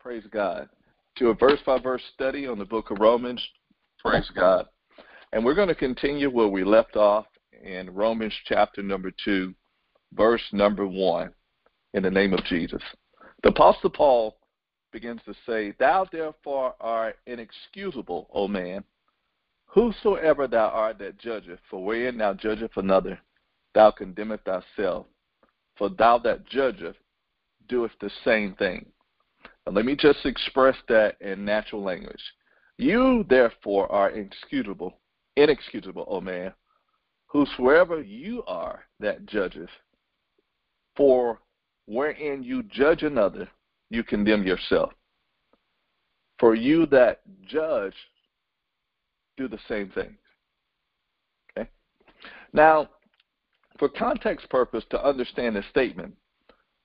Praise God. To a verse by verse study on the book of Romans. Praise God. And we're going to continue where we left off in Romans chapter number 2, verse number 1, in the name of Jesus. The Apostle Paul begins to say, Thou therefore art inexcusable, O man, whosoever thou art that judgeth, for wherein thou judgest another, thou condemnest thyself. For thou that judgeth doeth the same thing. Let me just express that in natural language. You therefore are inexcusable, inexcusable, O man, whosoever you are that judges. For wherein you judge another, you condemn yourself. For you that judge do the same things. Okay? Now, for context purpose, to understand this statement,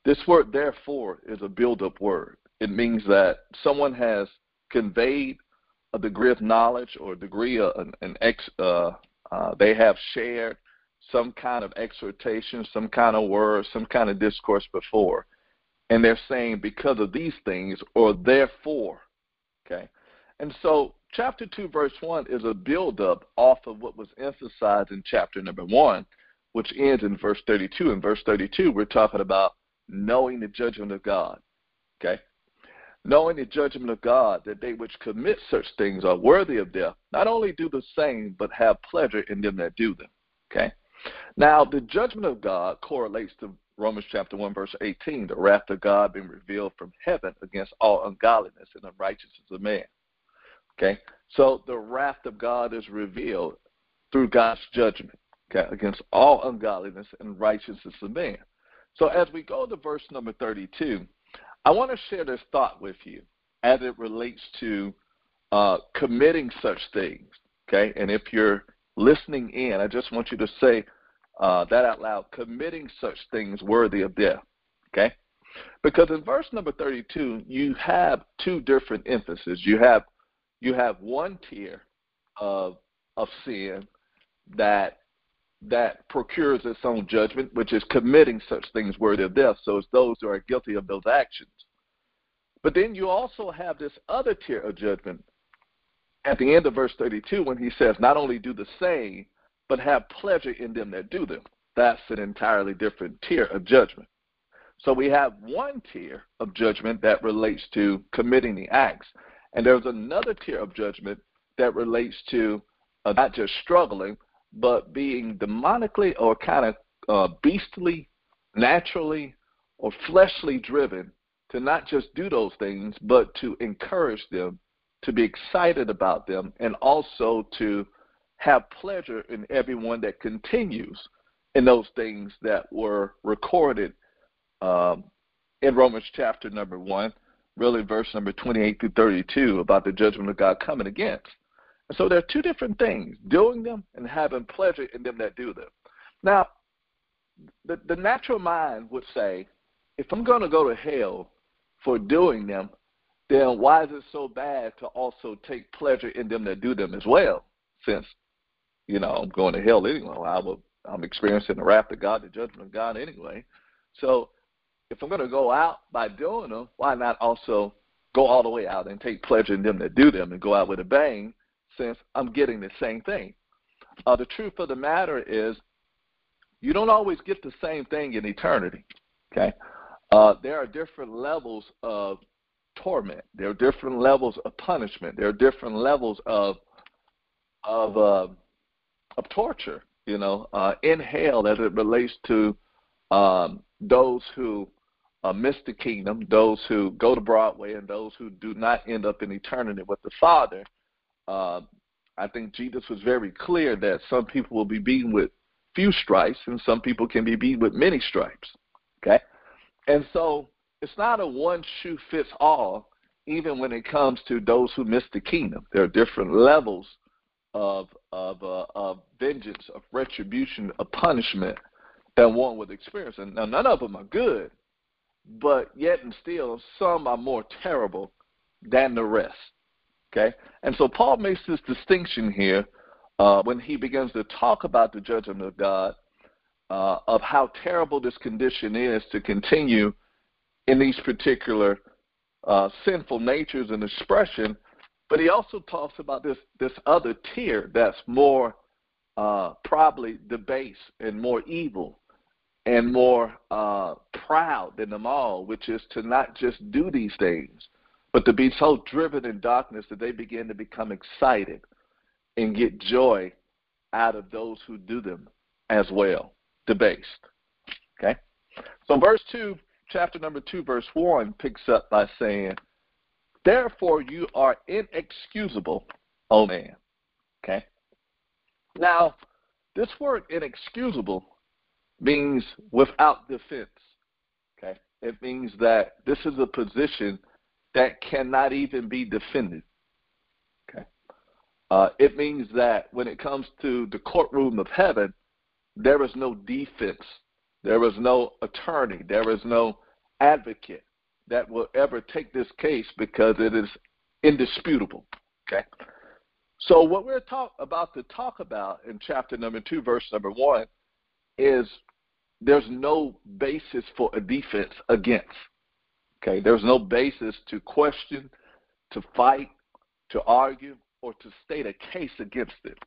this word therefore is a build-up word. It means that someone has conveyed a degree of knowledge or degree of an, an ex, uh, uh, they have shared some kind of exhortation, some kind of word, some kind of discourse before. And they're saying because of these things or therefore. Okay. And so chapter 2, verse 1 is a build-up off of what was emphasized in chapter number 1, which ends in verse 32. In verse 32, we're talking about knowing the judgment of God. Okay? Knowing the judgment of God, that they which commit such things are worthy of death, not only do the same, but have pleasure in them that do them. Okay? Now, the judgment of God correlates to Romans chapter 1, verse 18, the wrath of God being revealed from heaven against all ungodliness and unrighteousness of man. Okay? So the wrath of God is revealed through God's judgment okay, against all ungodliness and righteousness of man. So as we go to verse number 32, I want to share this thought with you as it relates to uh, committing such things. Okay, and if you're listening in, I just want you to say uh, that out loud: committing such things worthy of death. Okay, because in verse number 32, you have two different emphases. You have you have one tier of of sin that that procures its own judgment, which is committing such things worthy of death. So it's those who are guilty of those actions. But then you also have this other tier of judgment at the end of verse 32 when he says, Not only do the same, but have pleasure in them that do them. That's an entirely different tier of judgment. So we have one tier of judgment that relates to committing the acts, and there's another tier of judgment that relates to uh, not just struggling, but being demonically or kind of uh, beastly, naturally, or fleshly driven to not just do those things, but to encourage them, to be excited about them, and also to have pleasure in everyone that continues in those things that were recorded um, in Romans chapter number 1, really verse number 28 through 32 about the judgment of God coming against. So there are two different things doing them and having pleasure in them that do them. Now, the, the natural mind would say, if I'm going to go to hell for doing them, then why is it so bad to also take pleasure in them that do them as well? Since, you know, I'm going to hell anyway. I will, I'm experiencing the wrath of God, the judgment of God anyway. So if I'm going to go out by doing them, why not also go all the way out and take pleasure in them that do them and go out with a bang since I'm getting the same thing. Uh, the truth of the matter is, you don't always get the same thing in eternity. Okay, uh, there are different levels of torment. There are different levels of punishment. There are different levels of of uh, of torture. You know, uh, in hell as it relates to um, those who uh, miss the kingdom, those who go to broad way, and those who do not end up in eternity with the Father uh, I think Jesus was very clear that some people will be beaten with few stripes and some people can be beaten with many stripes. Okay? And so it's not a one shoe fits all, even when it comes to those who miss the kingdom. There are different levels of of uh, of vengeance, of retribution, of punishment that one would experience. And now none of them are good, but yet and still some are more terrible than the rest. Okay? And so Paul makes this distinction here uh, when he begins to talk about the judgment of God, uh, of how terrible this condition is to continue in these particular uh, sinful natures and expression, but he also talks about this this other tier that's more uh, probably debased and more evil and more uh, proud than them all, which is to not just do these things, but to be so driven in darkness that they begin to become excited and get joy out of those who do them as well, debased. Okay? So verse 2, chapter number 2, verse 1 picks up by saying, Therefore you are inexcusable, O man. Okay? Now, this word inexcusable means without defense. Okay? It means that this is a position that cannot even be defended. Okay? Uh, it means that when it comes to the courtroom of heaven, there is no defense. There is no attorney. There is no advocate that will ever take this case because it is indisputable. Okay? So what we're talk, about to talk about in chapter number two, verse number one, is there's no basis for a defense against. Okay, there's no basis to question, to fight, to argue, or to state a case against it.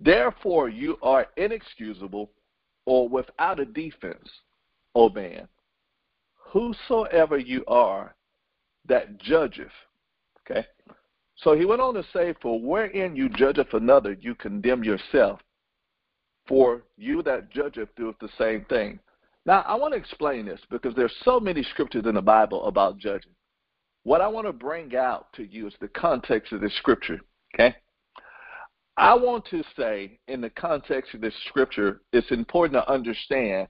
Therefore, you are inexcusable or without a defense, O man, whosoever you are that judgeth. Okay? So he went on to say, For wherein you judgeth another, you condemn yourself. For you that judgeth doeth the same thing. Now, I want to explain this because there's so many scriptures in the Bible about judging. What I want to bring out to you is the context of this scripture, okay? I want to say, in the context of this scripture, it's important to understand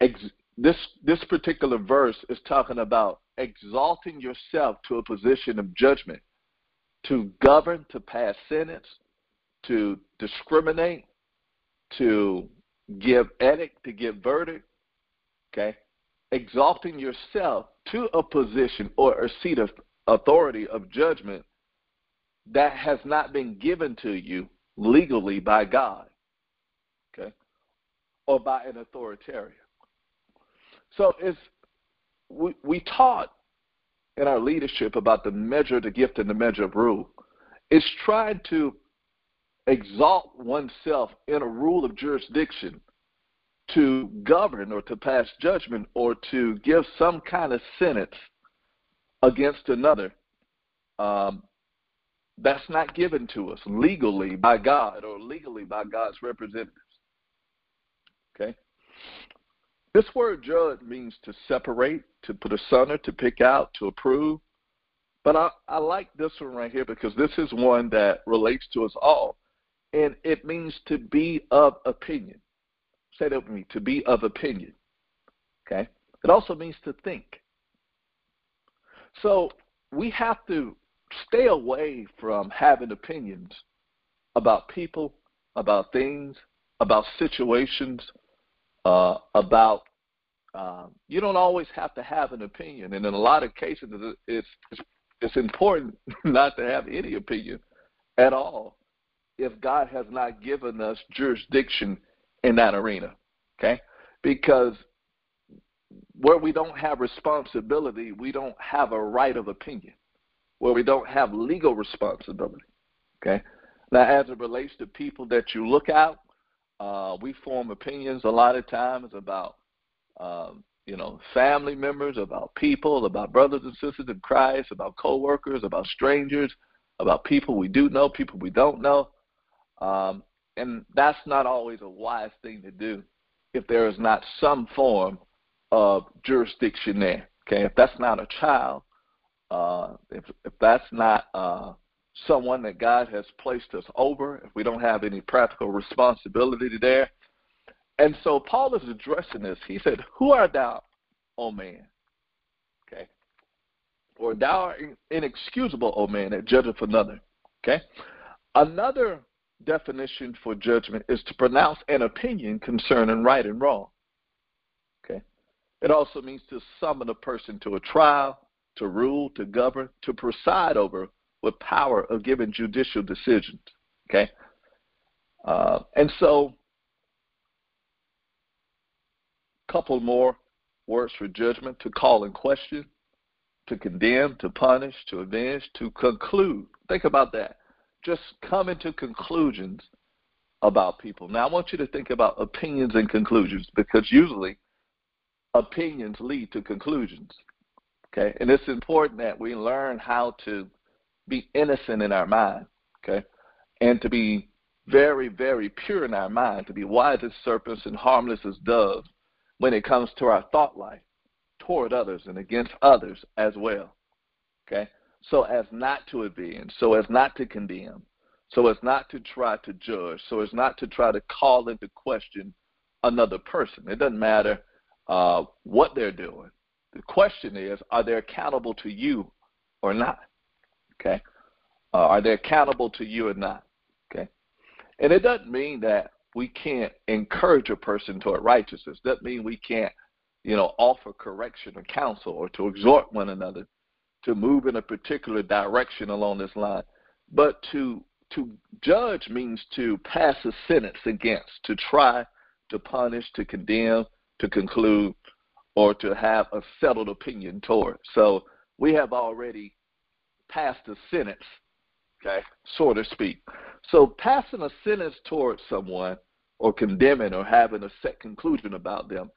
ex- this this particular verse is talking about exalting yourself to a position of judgment, to govern, to pass sentence, to discriminate, to give edict, to give verdict. Okay, exalting yourself to a position or a seat of authority of judgment that has not been given to you legally by God. Okay, or by an authoritarian. So it's we, we taught in our leadership about the measure of the gift and the measure of rule. It's trying to exalt oneself in a rule of jurisdiction to govern or to pass judgment or to give some kind of sentence against another. Um, that's not given to us legally by God or legally by God's representatives. Okay? This word judge means to separate, to put asunder, to pick out, to approve. But I, I like this one right here because this is one that relates to us all. And it means to be of opinion. Say that with me to be of opinion. Okay? It also means to think. So we have to stay away from having opinions about people, about things, about situations, uh, about um, you don't always have to have an opinion, and in a lot of cases, it's it's, it's important not to have any opinion at all if God has not given us jurisdiction in that arena. Okay, because where we don't have responsibility, we don't have a right of opinion. Where we don't have legal responsibility. Okay, now as it relates to people that you look out uh, we form opinions a lot of times about, um, you know, family members, about people, about brothers and sisters in Christ, about coworkers, about strangers, about people we do know, people we don't know. Um, and that's not always a wise thing to do if there is not some form of jurisdiction there. Okay, if that's not a child, uh, if if that's not uh, someone that God has placed us over, if we don't have any practical responsibility there. And so Paul is addressing this. He said, Who art thou, O man? Okay. Or thou art inexcusable, O man, that judgeth another. Okay. Another definition for judgment is to pronounce an opinion concerning right and wrong. Okay. It also means to summon a person to a trial, to rule, to govern, to preside over with power of giving judicial decisions. Okay? Uh, and so, a couple more words for judgment to call in question, to condemn, to punish, to avenge, to conclude. Think about that. Just coming to conclusions about people. Now, I want you to think about opinions and conclusions because usually opinions lead to conclusions. Okay? And it's important that we learn how to be innocent in our mind. Okay? And to be very, very pure in our mind, to be wise as serpents and harmless as doves when it comes to our thought life toward others and against others as well. Okay? So as not to avenge, so as not to condemn, so as not to try to judge, so as not to try to call into question another person. It doesn't matter uh, what they're doing. The question is, are they accountable to you or not? Okay? Uh, are they accountable to you or not? Okay? And it doesn't mean that we can't encourage a person toward righteousness. Doesn't mean we can't, you know, offer correction or counsel or to exhort one another to move in a particular direction along this line. But to to judge means to pass a sentence against, to try to punish, to condemn, to conclude, or to have a settled opinion toward. So we have already passed a sentence, okay, so to speak. So passing a sentence towards someone or condemning or having a set conclusion about them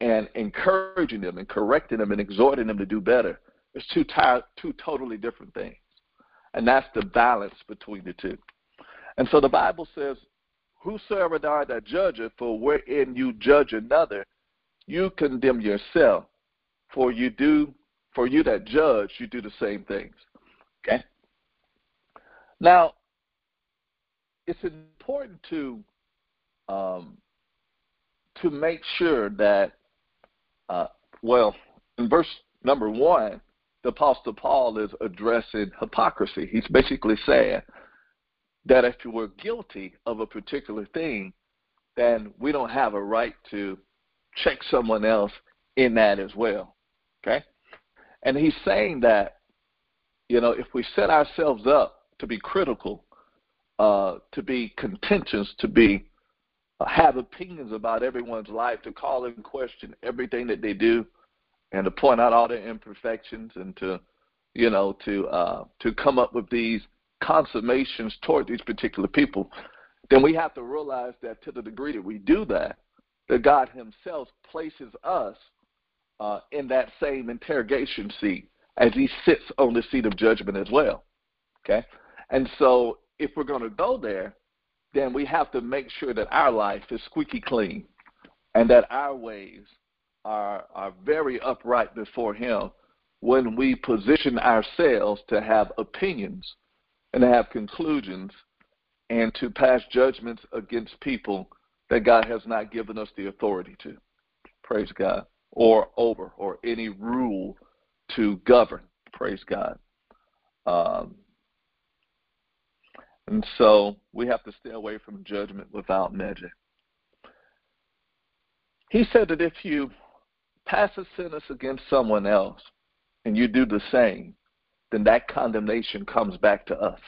and encouraging them and correcting them and exhorting them to do better is two, two totally different things. And that's the balance between the two. And so the Bible says, Whosoever thou that judgeth, for wherein you judge another, you condemn yourself. For you do for you that judge, you do the same things. Okay? Now, it's important to um, to make sure that, uh, well, in verse number one, the Apostle Paul is addressing hypocrisy. He's basically saying that if you were guilty of a particular thing, then we don't have a right to check someone else in that as well. Okay? And he's saying that, you know, if we set ourselves up to be critical, uh, to be contentious, to be uh, have opinions about everyone's life, to call in question everything that they do, and to point out all their imperfections, and to, you know, to uh, to come up with these consummations toward these particular people, then we have to realize that to the degree that we do that, that God Himself places us uh, in that same interrogation seat as He sits on the seat of judgment as well. Okay? And so if we're going to go there, then we have to make sure that our life is squeaky clean and that our ways are, are very upright before Him when we position ourselves to have opinions and to have conclusions and to pass judgments against people that God has not given us the authority to. Praise God. Or over, or any rule to govern. Praise God. Um, and so we have to stay away from judgment without measure. He said that if you pass a sentence against someone else and you do the same, then that condemnation comes back to us.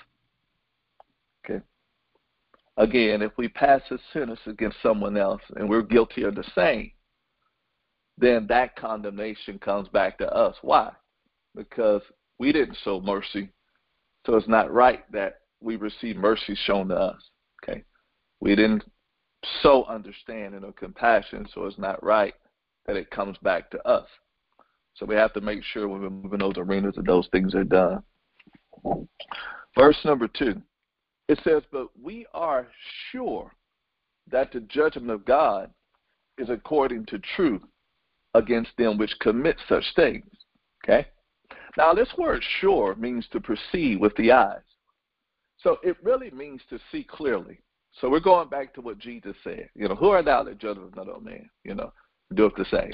Okay? Again, if we pass a sentence against someone else and we're guilty of the same, then that condemnation comes back to us. Why? Because we didn't show mercy. So it's not right that we receive mercy shown to us. Okay? We didn't so understanding or compassion, so it's not right that it comes back to us. So we have to make sure when we're moving those arenas that those things are done. Verse number two. It says, But we are sure that the judgment of God is according to truth against them which commit such things. Okay? Now, this word sure means to perceive with the eyes. So it really means to see clearly. So we're going back to what Jesus said. You know, who are thou that judgest another man? You know, do it the same.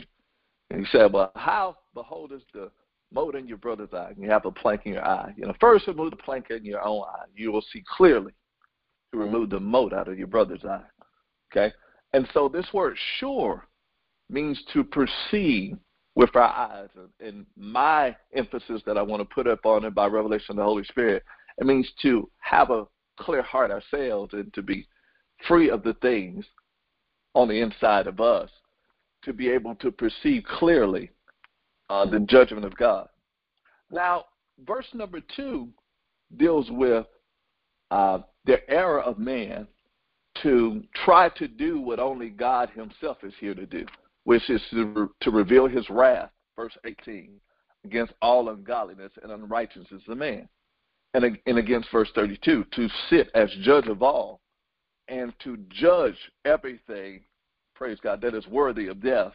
And he said, Well, how beholdest the mote in your brother's eye, and you have a plank in your eye. You know, first remove the plank in your own eye. You will see clearly to remove the mote out of your brother's eye. Okay? And so this word sure means to perceive with our eyes. And my emphasis that I want to put up on it by revelation of the Holy Spirit, it means to have a clear heart ourselves and to be free of the things on the inside of us, to be able to perceive clearly uh, the judgment of God. Now, verse number two deals with uh, the error of man to try to do what only God Himself is here to do, which is to, to reveal His wrath, verse 18, against all ungodliness and unrighteousness of man. And, and against verse 32, to sit as judge of all and to judge everything, praise God, that is worthy of death,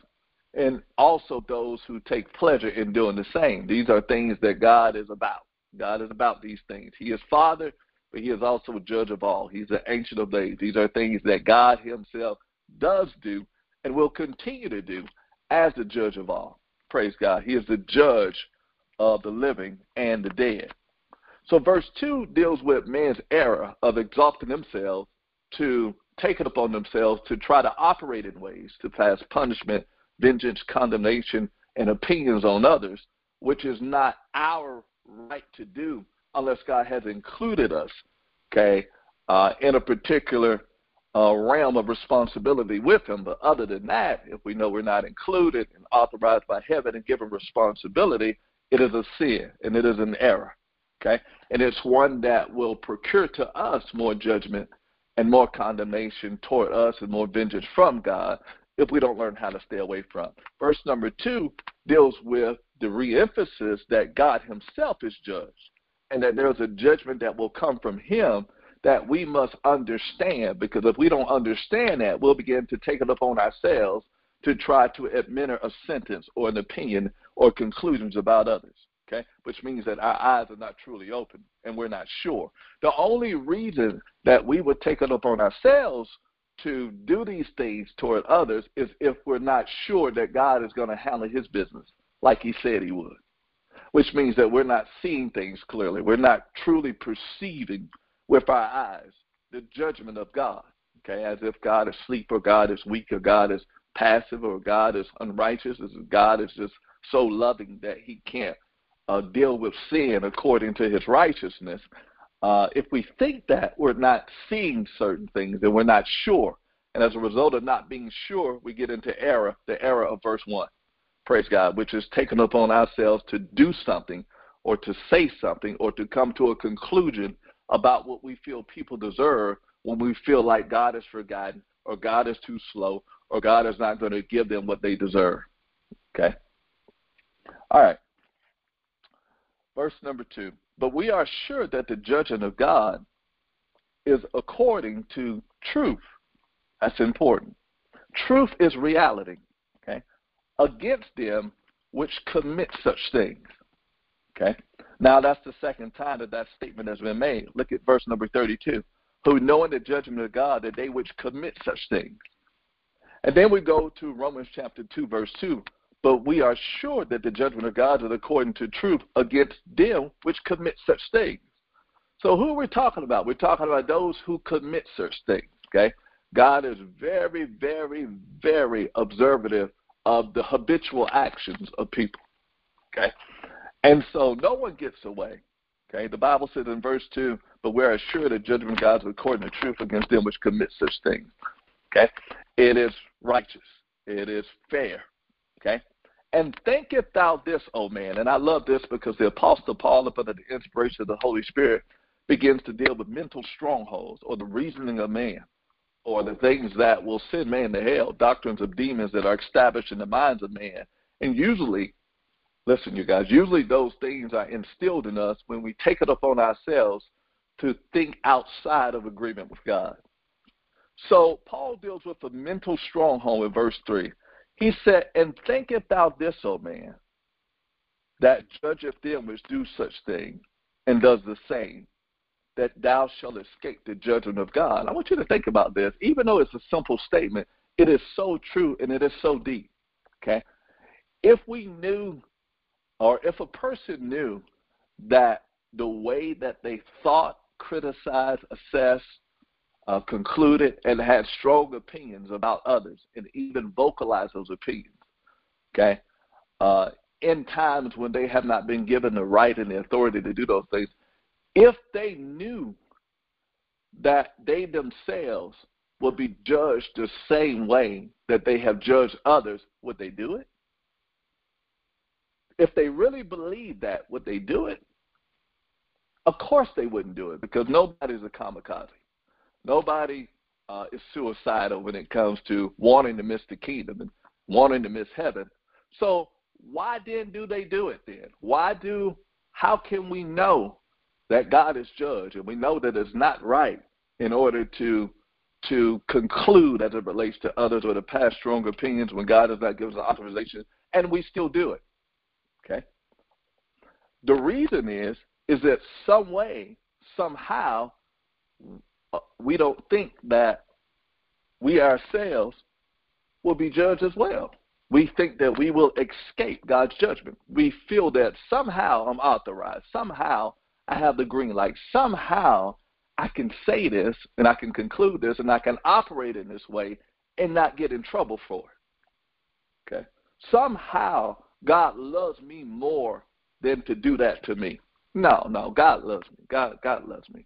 and also those who take pleasure in doing the same. These are things that God is about. God is about these things. He is Father, but He is also a judge of all. He's the Ancient of Days. These are things that God Himself does do and will continue to do as the judge of all. Praise God. He is the judge of the living and the dead. So, verse 2 deals with man's error of exalting themselves to take it upon themselves to try to operate in ways to pass punishment, vengeance, condemnation, and opinions on others, which is not our right to do unless God has included us, okay, uh, in a particular uh, realm of responsibility with Him. But other than that, if we know we're not included and authorized by heaven and given responsibility, it is a sin and it is an error, okay? And it's one that will procure to us more judgment and more condemnation toward us and more vengeance from God if we don't learn how to stay away from. Verse number two deals with the reemphasis that God Himself is judge and that there's a judgment that will come from Him that we must understand because if we don't understand that, we'll begin to take it upon ourselves to try to administer a sentence or an opinion or conclusions about others okay? Which means that our eyes are not truly open and we're not sure. The only reason that we would take it upon ourselves to do these things toward others is if we're not sure that God is going to handle his business like he said he would. Which means that we're not seeing things clearly. We're not truly perceiving with our eyes the judgment of God. Okay, as if God is asleep or God is weak or God is passive or God is unrighteous, as God is just so loving that he can't uh, deal with sin according to his righteousness, uh, if we think that, we're not seeing certain things and we're not sure. And as a result of not being sure, we get into error, the error of verse 1. Praise God, which is taken upon ourselves to do something or to say something or to come to a conclusion about what we feel people deserve when we feel like God is forgotten or God is too slow or God is not going to give them what they deserve. Okay? All right. Verse number two. But we are sure that the judgment of God is according to truth. That's important. Truth is reality, okay, against them which commit such things. Okay? Now that's the second time that that statement has been made. Look at verse number 32. Who knowing the judgment of God that they which commit such things. And then we go to Romans chapter 2, verse 2 but we are sure that the judgment of God is according to truth against them which commit such things. So who are we talking about? We're talking about those who commit such things. Okay? God is very, very, very observative of the habitual actions of people. Okay? And so no one gets away. Okay? The Bible says in verse 2, but we're assured that judgment of God is according to truth against them which commit such things. Okay? It is righteous. It is fair. Okay? And thinkest thou this, O man? And I love this because the Apostle Paul, under the inspiration of the Holy Spirit, begins to deal with mental strongholds or the reasoning of man or the things that will send man to hell, doctrines of demons that are established in the minds of man. And usually, listen, you guys, usually those things are instilled in us when we take it upon ourselves to think outside of agreement with God. So Paul deals with a mental stronghold in verse 3. He said, And thinkest thou this, O man, that judgeth them which do such things, and does the same, that thou shalt escape the judgment of God. I want you to think about this. Even though it's a simple statement, it is so true and it is so deep. Okay? If we knew, or if a person knew that the way that they thought, criticized, assessed, uh, concluded and had strong opinions about others and even vocalized those opinions. Okay? Uh, in times when they have not been given the right and the authority to do those things, if they knew that they themselves would be judged the same way that they have judged others, would they do it? If they really believed that, would they do it? Of course they wouldn't do it because nobody's a kamikaze. Nobody uh, is suicidal when it comes to wanting to miss the kingdom and wanting to miss heaven. So why then do they do it then? Why do how can we know that God is judge and we know that it's not right in order to to conclude as it relates to others or to pass strong opinions when God does not give us authorization and we still do it. Okay? The reason is is that some way, somehow, Uh, we don't think that we ourselves will be judged as well. We think that we will escape God's judgment. We feel that somehow I'm authorized. Somehow I have the green light. Somehow I can say this and I can conclude this and I can operate in this way and not get in trouble for it. Okay? Somehow God loves me more than to do that to me. No, no, God loves me. God, God loves me.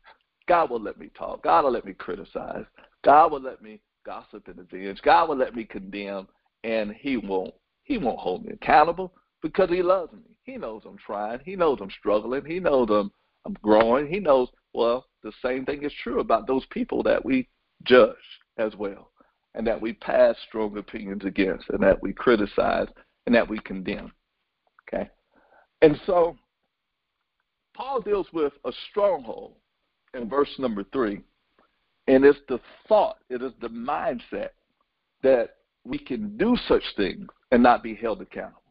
God will let me talk. God will let me criticize. God will let me gossip and avenge. God will let me condemn, and He won't. He won't hold me accountable because He loves me. He knows I'm trying. He knows I'm struggling. He knows I'm I'm growing. He knows. Well, the same thing is true about those people that we judge as well, and that we pass strong opinions against, and that we criticize, and that we condemn. Okay, and so Paul deals with a stronghold in verse number three, and it's the thought, it is the mindset that we can do such things and not be held accountable.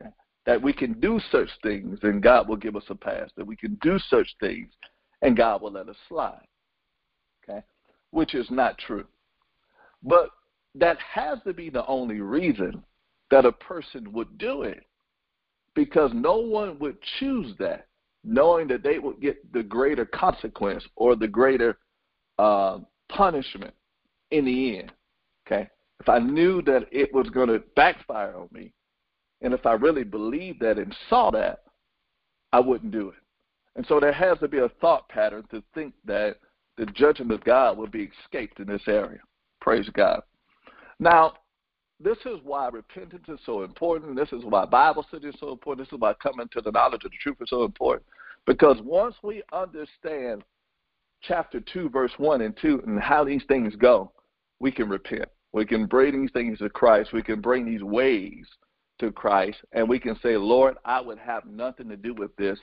Okay? That we can do such things and God will give us a pass. That we can do such things and God will let us slide. Okay? Which is not true. But that has to be the only reason that a person would do it. Because no one would choose that knowing that they would get the greater consequence or the greater uh, punishment in the end. Okay? If I knew that it was going to backfire on me, and if I really believed that and saw that, I wouldn't do it. And so there has to be a thought pattern to think that the judgment of God will be escaped in this area. Praise God. Now, this is why repentance is so important. This is why Bible study is so important. This is why coming to the knowledge of the truth is so important. Because once we understand chapter 2, verse 1 and 2, and how these things go, we can repent. We can bring these things to Christ. We can bring these ways to Christ, and we can say, Lord, I would have nothing to do with this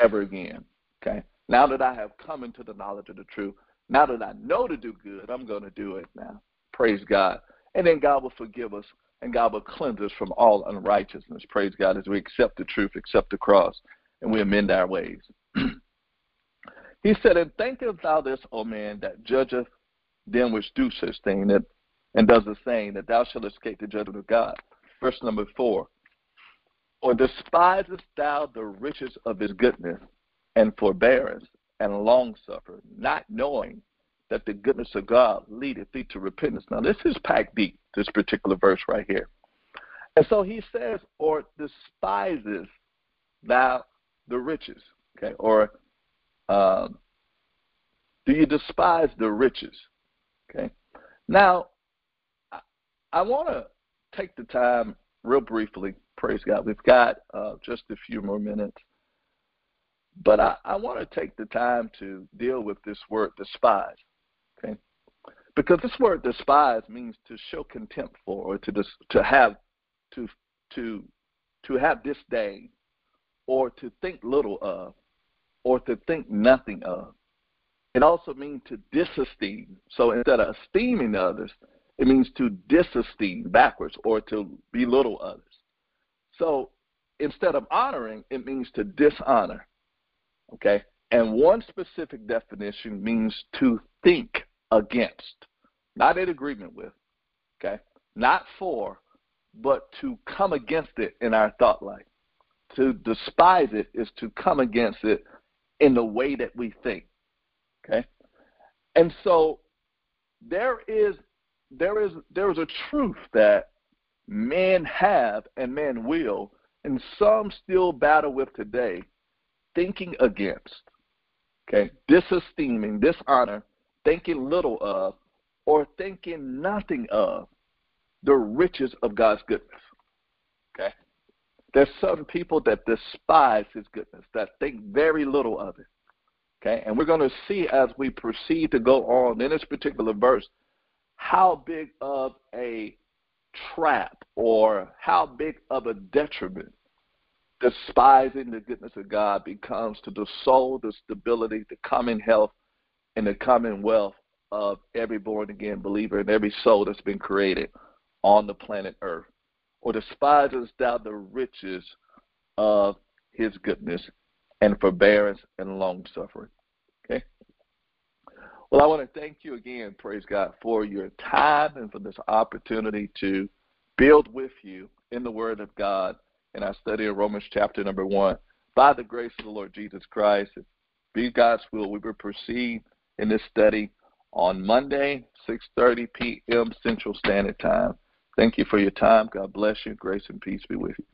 ever again. Okay? Now that I have come into the knowledge of the truth, now that I know to do good, I'm going to do it now. Praise God. And then God will forgive us and God will cleanse us from all unrighteousness. Praise God as we accept the truth, accept the cross, and we amend our ways. he said, And thinkest thou this, O man, that judgeth them which do such thing, that, and does the same, that thou shalt escape the judgment of God. Verse number four. Or despisest thou the riches of his goodness and forbearance and long suffering, not knowing that the goodness of God leadeth thee to repentance. Now, this is packed deep, this particular verse right here. And so he says, or despises thou the riches, okay? Or um, do you despise the riches, okay? Now, I, I want to take the time real briefly. Praise God. We've got uh, just a few more minutes. But I, I want to take the time to deal with this word despise. Okay? Because this word despise means to show contempt for or to dis, to have to to to have disdain or to think little of or to think nothing of. It also means to disesteem. So instead of esteeming others, it means to disesteem backwards or to belittle others. So instead of honoring, it means to dishonor. Okay? And one specific definition means to think against, not in agreement with, okay? Not for, but to come against it in our thought life. To despise it is to come against it in the way that we think, okay? And so there is there is there is a truth that men have and men will, and some still battle with today, thinking against, okay, disesteeming, dishonor, thinking little of, or thinking nothing of the riches of God's goodness. Okay? There's some people that despise his goodness, that think very little of it. Okay, and we're going to see as we proceed to go on in this particular verse how big of a trap or how big of a detriment despising the goodness of God becomes to the soul, the stability, the common health, and the common wealth of every born again believer and every soul that's been created on the planet Earth. Or despises thou the riches of his goodness and forbearance and long suffering. Okay? Well, I want to thank you again, praise God, for your time and for this opportunity to build with you in the Word of God in our study of Romans chapter number one. By the grace of the Lord Jesus Christ, be God's will, we will proceed in this study on Monday, 6:30 p.m. Central Standard Time. Thank you for your time. God bless you. Grace and peace be with you.